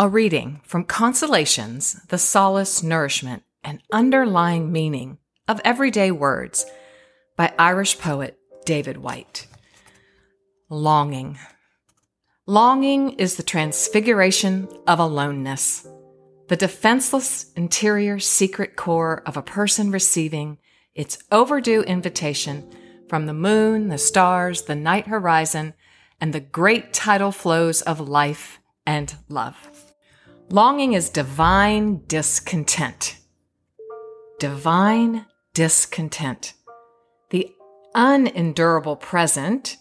A reading from Consolations, the Solace, Nourishment, and Underlying Meaning of Everyday Words by Irish poet David Whyte. Longing. Longing is the transfiguration of aloneness, the defenseless interior secret core of a person receiving its overdue invitation from the moon, the stars, the night horizon, and the great tidal flows of life and love. Longing is divine discontent. Divine discontent. The unendurable present,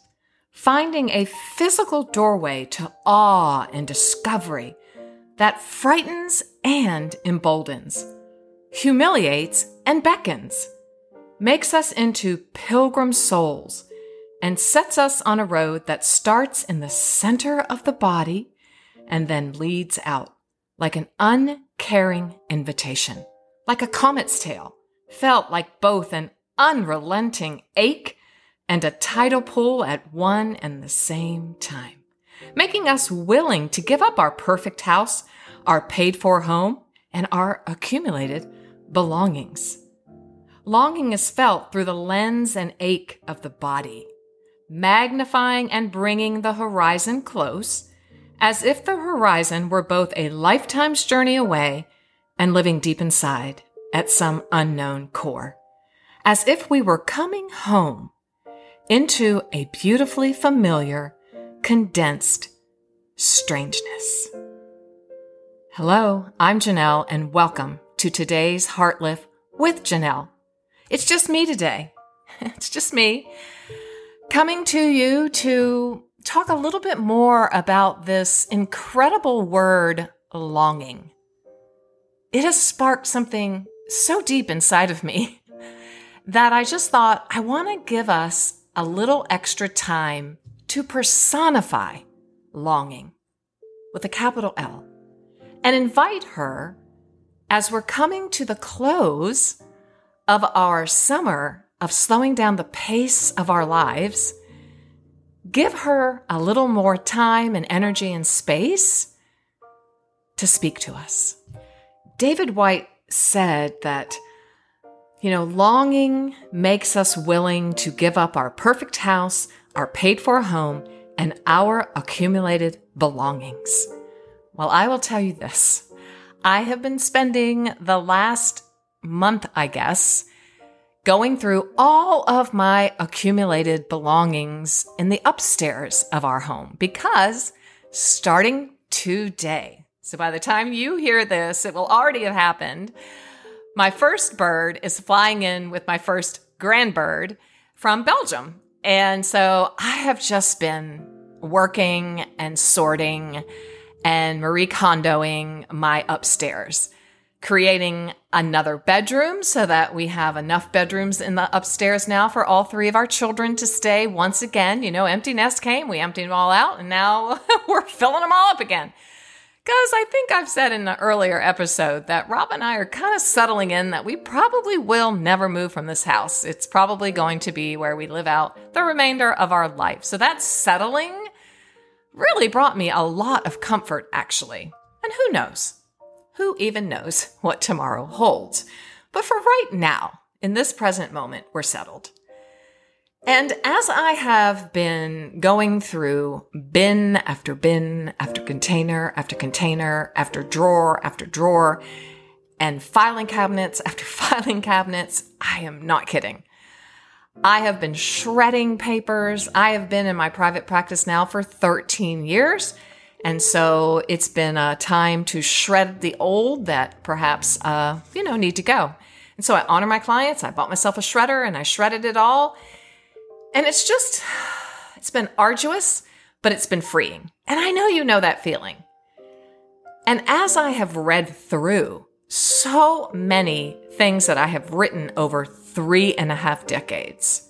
finding a physical doorway to awe and discovery that frightens and emboldens, humiliates and beckons, makes us into pilgrim souls, and sets us on a road that starts in the center of the body and then leads out like an uncaring invitation, like a comet's tail, felt like both an unrelenting ache and a tidal pull at one and the same time, making us willing to give up our perfect house, our paid for home, and our accumulated belongings. Longing is felt through the lens and ache of the body, magnifying and bringing the horizon close as if the horizon were both a lifetime's journey away and living deep inside at some unknown core. As if we were coming home into a beautifully familiar, condensed strangeness. Hello, I'm Janell, and welcome to today's Heartlift with Janell. It's just me today. It's just me coming to you to talk a little bit more about this incredible word, longing. It has sparked something so deep inside of me that I just thought I want to give us a little extra time to personify longing with a capital L and invite her as we're coming to the close of our summer of slowing down the pace of our lives give her a little more time and energy and space to speak to us. David Whyte said that, you know, longing makes us willing to give up our perfect house, our paid for home, and our accumulated belongings. Well, I will tell you this. I have been spending the last month, I guess, going through all of my accumulated belongings in the upstairs of our home because starting today, so by the time you hear this, it will already have happened. My first bird is flying in with my first grandbird from Belgium. And so I have just been working and sorting and Marie Kondoing my upstairs creating another bedroom so that we have enough bedrooms in the upstairs now for all three of our children to stay once again. You know, empty nest came, we emptied them all out, and now we're filling them all up again. Because I think I've said in an earlier episode that Rob and I are kind of settling in that we probably will never move from this house. It's probably going to be where we live out the remainder of our life. So that settling really brought me a lot of comfort, actually. And who knows? Who even knows what tomorrow holds? But for right now, in this present moment, we're settled. And as I have been going through bin after bin after container after container after drawer after drawer and filing cabinets after filing cabinets, I am not kidding. I have been shredding papers. I have been in my private practice now for 13 years and so it's been a time to shred the old that perhaps, uh, you know, need to go. And so I honor my clients. I bought myself a shredder and I shredded it all. And it's just, it's been arduous, but it's been freeing. And I know you know that feeling. And as I have read through so many things that I have written over three and a half decades,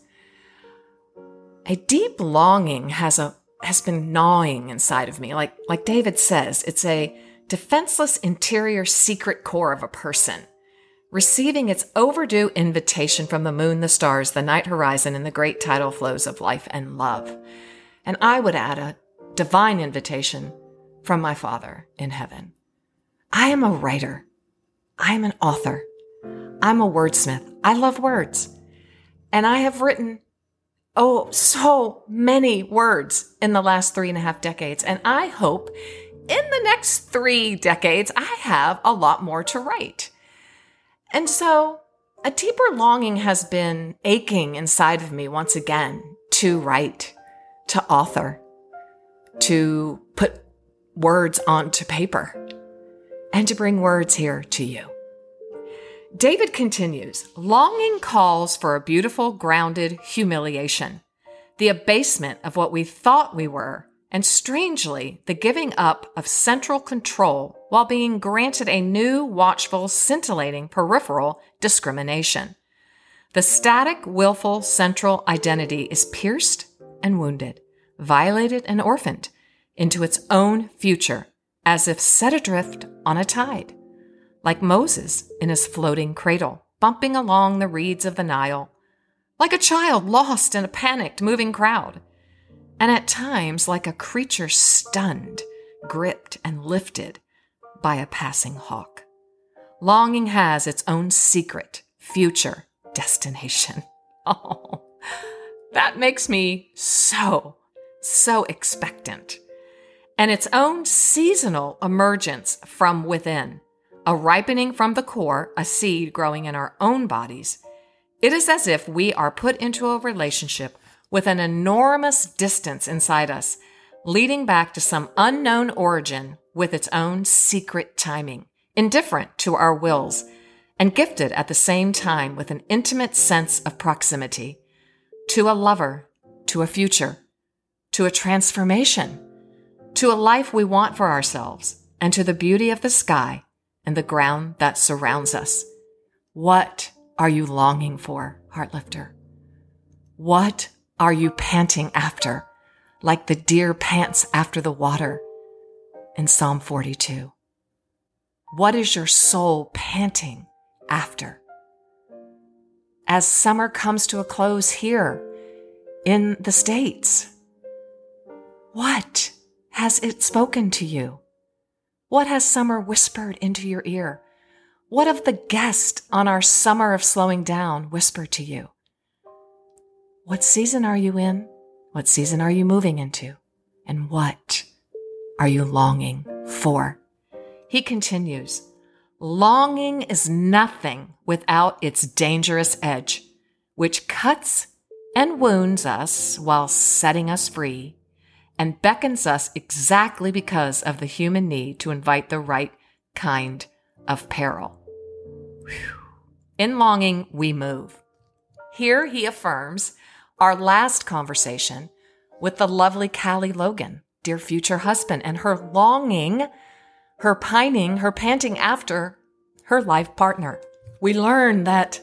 a deep longing has a has been gnawing inside of me. Like, like David says, it's a defenseless interior secret core of a person, receiving its overdue invitation from the moon, the stars, the night horizon, and the great tidal flows of life and love. And I would add a divine invitation from my Father in heaven. I am a writer. I am an author. I'm a wordsmith. I love words. And I have written, oh, so many words in the last three and a half decades. And I hope in the next three decades, I have a lot more to write. And so a deeper longing has been aching inside of me once again to write, to author, to put words onto paper, and to bring words here to you. David continues Longing calls for a beautiful, grounded humiliation, the abasement of what we thought we were, and strangely, the giving up of central control while being granted a new, watchful, scintillating peripheral discrimination. The static, willful central identity is pierced and wounded, violated and orphaned into its own future, as if set adrift on a tide, like Moses in his floating cradle, bumping along the reeds of the Nile, like a child lost in a panicked, moving crowd, and at times like a creature stunned, gripped, and lifted by a passing hawk. Longing has its own secret, future destination. Oh, that makes me so, so expectant. And its own seasonal emergence from within, a ripening from the core, a seed growing in our own bodies. It is as if we are put into a relationship with an enormous distance inside us, leading back to some unknown origin with its own secret timing, indifferent to our wills, and gifted at the same time with an intimate sense of proximity to a lover, to a future, to a transformation, to a life we want for ourselves, and to the beauty of the sky and the ground that surrounds us. What are you longing for, Heartlifter? What are you panting after, like the deer pants after the water? in Psalm 42? What is your soul panting after? As summer comes to a close here in the States, what has it spoken to you? What has summer whispered into your ear? What of the guest on our summer of slowing down whispered to you? What season are you in? What season are you moving into? And what are you longing for? He continues, longing is nothing without its dangerous edge, which cuts and wounds us while setting us free and beckons us exactly because of the human need to invite the right kind of peril. Whew. In longing, we move. Here he affirms our last conversation with the lovely Callie Logan dear future husband and her longing, her pining, her panting after her life partner. We learn that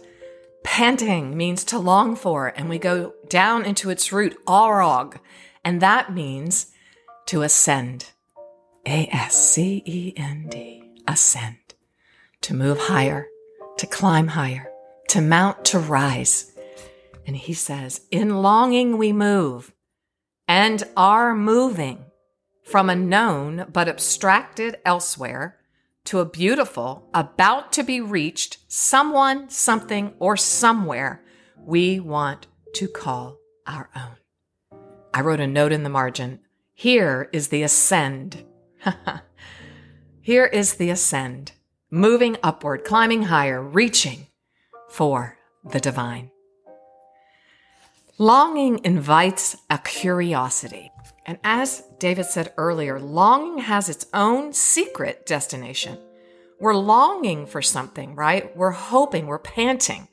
panting means to long for, and we go down into its root, arog, and that means to ascend. A S C E N D, ascend. To move higher, to climb higher, to mount, to rise. And he says, in longing we move and are moving from a known but abstracted elsewhere to a beautiful, about to be reached someone, something, or somewhere we want to call our own. I wrote a note in the margin. Here is the ascend. Here is the ascend, moving upward, climbing higher, reaching for the divine. Longing invites a curiosity. And as David said earlier, longing has its own secret destination. We're longing for something, right? We're hoping, we're panting.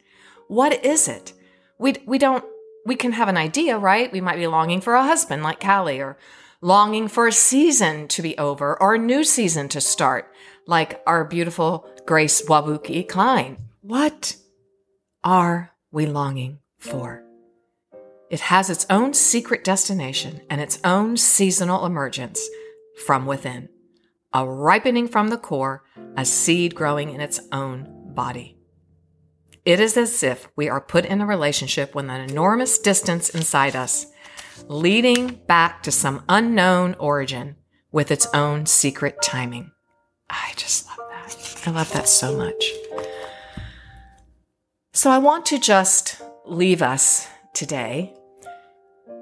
What is it? We, we don't, we can have an idea, right? We might be longing for a husband like Callie or longing for a season to be over or a new season to start like our beautiful Grace Wabuki Klein. What are we longing for? It has its own secret destination and its own seasonal emergence from within, a ripening from the core, a seed growing in its own body. It is as if we are put in a relationship with an enormous distance inside us, leading back to some unknown origin with its own secret timing. I just love that. I love that so much. So I want to just leave us today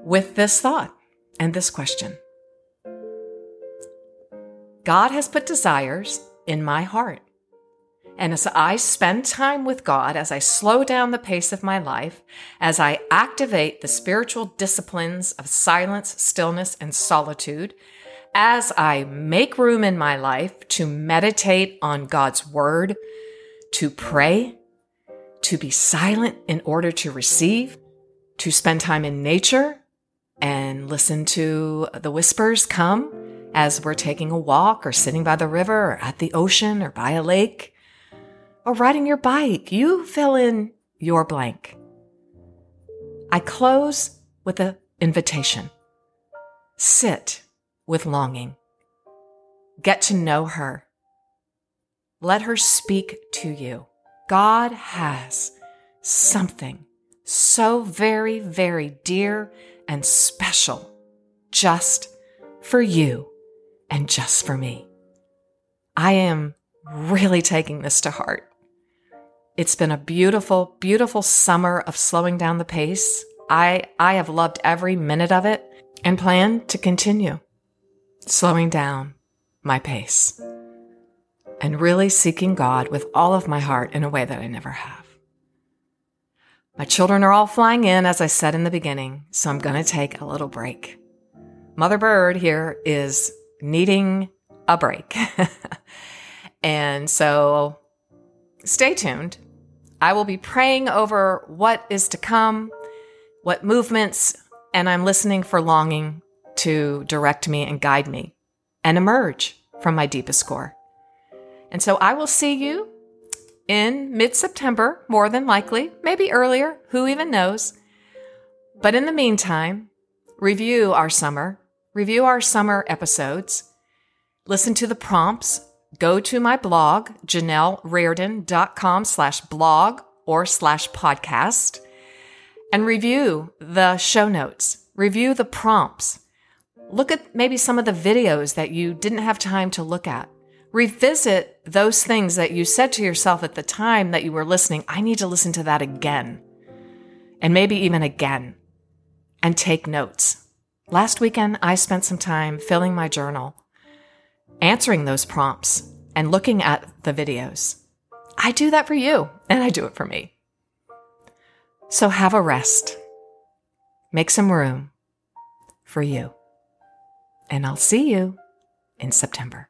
with this thought and this question God has put desires in my heart. And as I spend time with God, as I slow down the pace of my life, as I activate the spiritual disciplines of silence, stillness, and solitude, as I make room in my life to meditate on God's word, to pray, to be silent in order to receive, to spend time in nature and listen to the whispers come as we're taking a walk or sitting by the river or at the ocean or by a lake or riding your bike. You fill in your blank. I close with an invitation. Sit with longing. Get to know her. Let her speak to you. God has something so very, very dear and special just for you and just for me. I am really taking this to heart. It's been a beautiful, beautiful summer of slowing down the pace. I, I have loved every minute of it and plan to continue slowing down my pace and really seeking God with all of my heart in a way that I never have. My children are all flying in, as I said in the beginning, so I'm going to take a little break. Mother Bird here is needing a break. and so stay tuned. I will be praying over what is to come, what movements, and I'm listening for longing to direct me and guide me and emerge from my deepest core. And so I will see you in mid September, more than likely, maybe earlier, who even knows. But in the meantime, review our summer, review our summer episodes, listen to the prompts, go to my blog, janellrardon.com slash blog or slash podcast, and review the show notes, review the prompts. Look at maybe some of the videos that you didn't have time to look at revisit those things that you said to yourself at the time that you were listening. I need to listen to that again, and maybe even again, and take notes. Last weekend, I spent some time filling my journal, answering those prompts, and looking at the videos. I do that for you, and I do it for me. So have a rest. Make some room for you. And I'll see you in September.